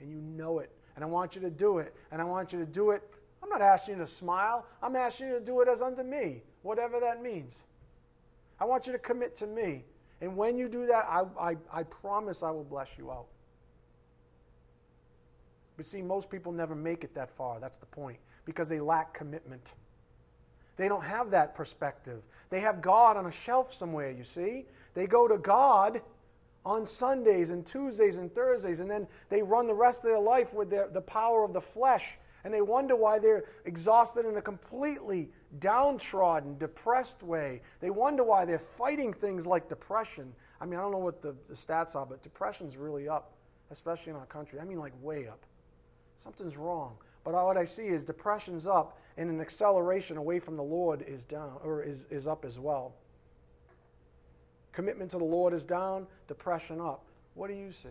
And you know it. And I want you to do it. And I want you to do it. I'm not asking you to smile. I'm asking you to do it as unto me, whatever that means. I want you to commit to me. And when you do that, I, I, I promise I will bless you out. But see, most people never make it that far. That's the point. Because they lack commitment. They don't have that perspective. They have God on a shelf somewhere, you see. They go to God on Sundays and Tuesdays and Thursdays, and then they run the rest of their life with their, the power of the flesh. And they wonder why they're exhausted in a completely downtrodden, depressed way. They wonder why they're fighting things like depression. I mean, I don't know what the, the stats are, but depression's really up, especially in our country. I mean, like way up. Something's wrong. But what I see is depression's up and an acceleration away from the Lord is down or is, is up as well. Commitment to the Lord is down, depression up. What do you see?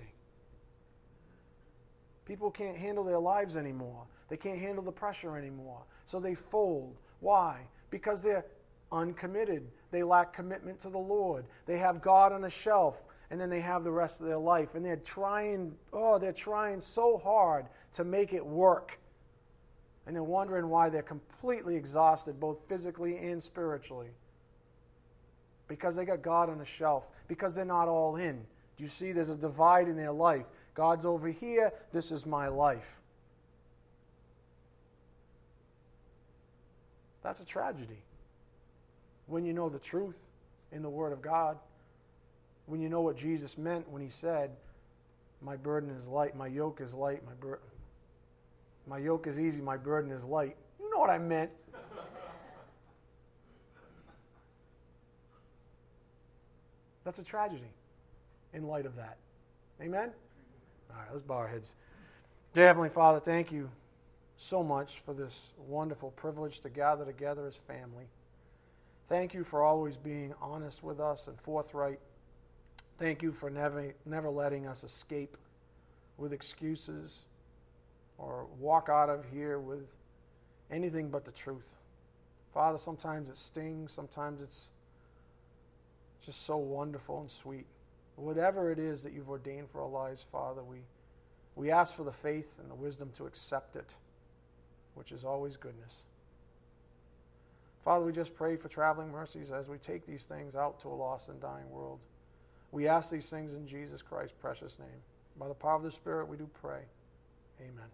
People can't handle their lives anymore. They can't handle the pressure anymore. So they fold. Why? Because they're uncommitted. They lack commitment to the Lord. They have God on a shelf and then they have the rest of their life. And they're trying, oh, they're trying so hard to make it work. And they're wondering why they're completely exhausted, both physically and spiritually. Because they got God on a shelf, because they're not all in. Do you see there's a divide in their life? God's over here, this is my life. That's a tragedy. When you know the truth in the Word of God, when you know what Jesus meant when he said, My burden is light, my yoke is light, my burden. My yoke is easy, my burden is light. You know what I meant. That's a tragedy in light of that. Amen? All right, let's bow our heads. Dear Heavenly Father, thank you so much for this wonderful privilege to gather together as family. Thank you for always being honest with us and forthright Thank you for never, never letting us escape with excuses or walk out of here with anything but the truth. Father, sometimes it stings, sometimes it's just so wonderful and sweet. Whatever it is that you've ordained for our lives, Father, we, we ask for the faith and the wisdom to accept it, which is always goodness. Father, we just pray for traveling mercies as we take these things out to a lost and dying world. We ask these things in Jesus Christ's precious name. By the power of the Spirit, we do pray. Amen.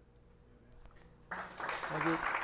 Thank you.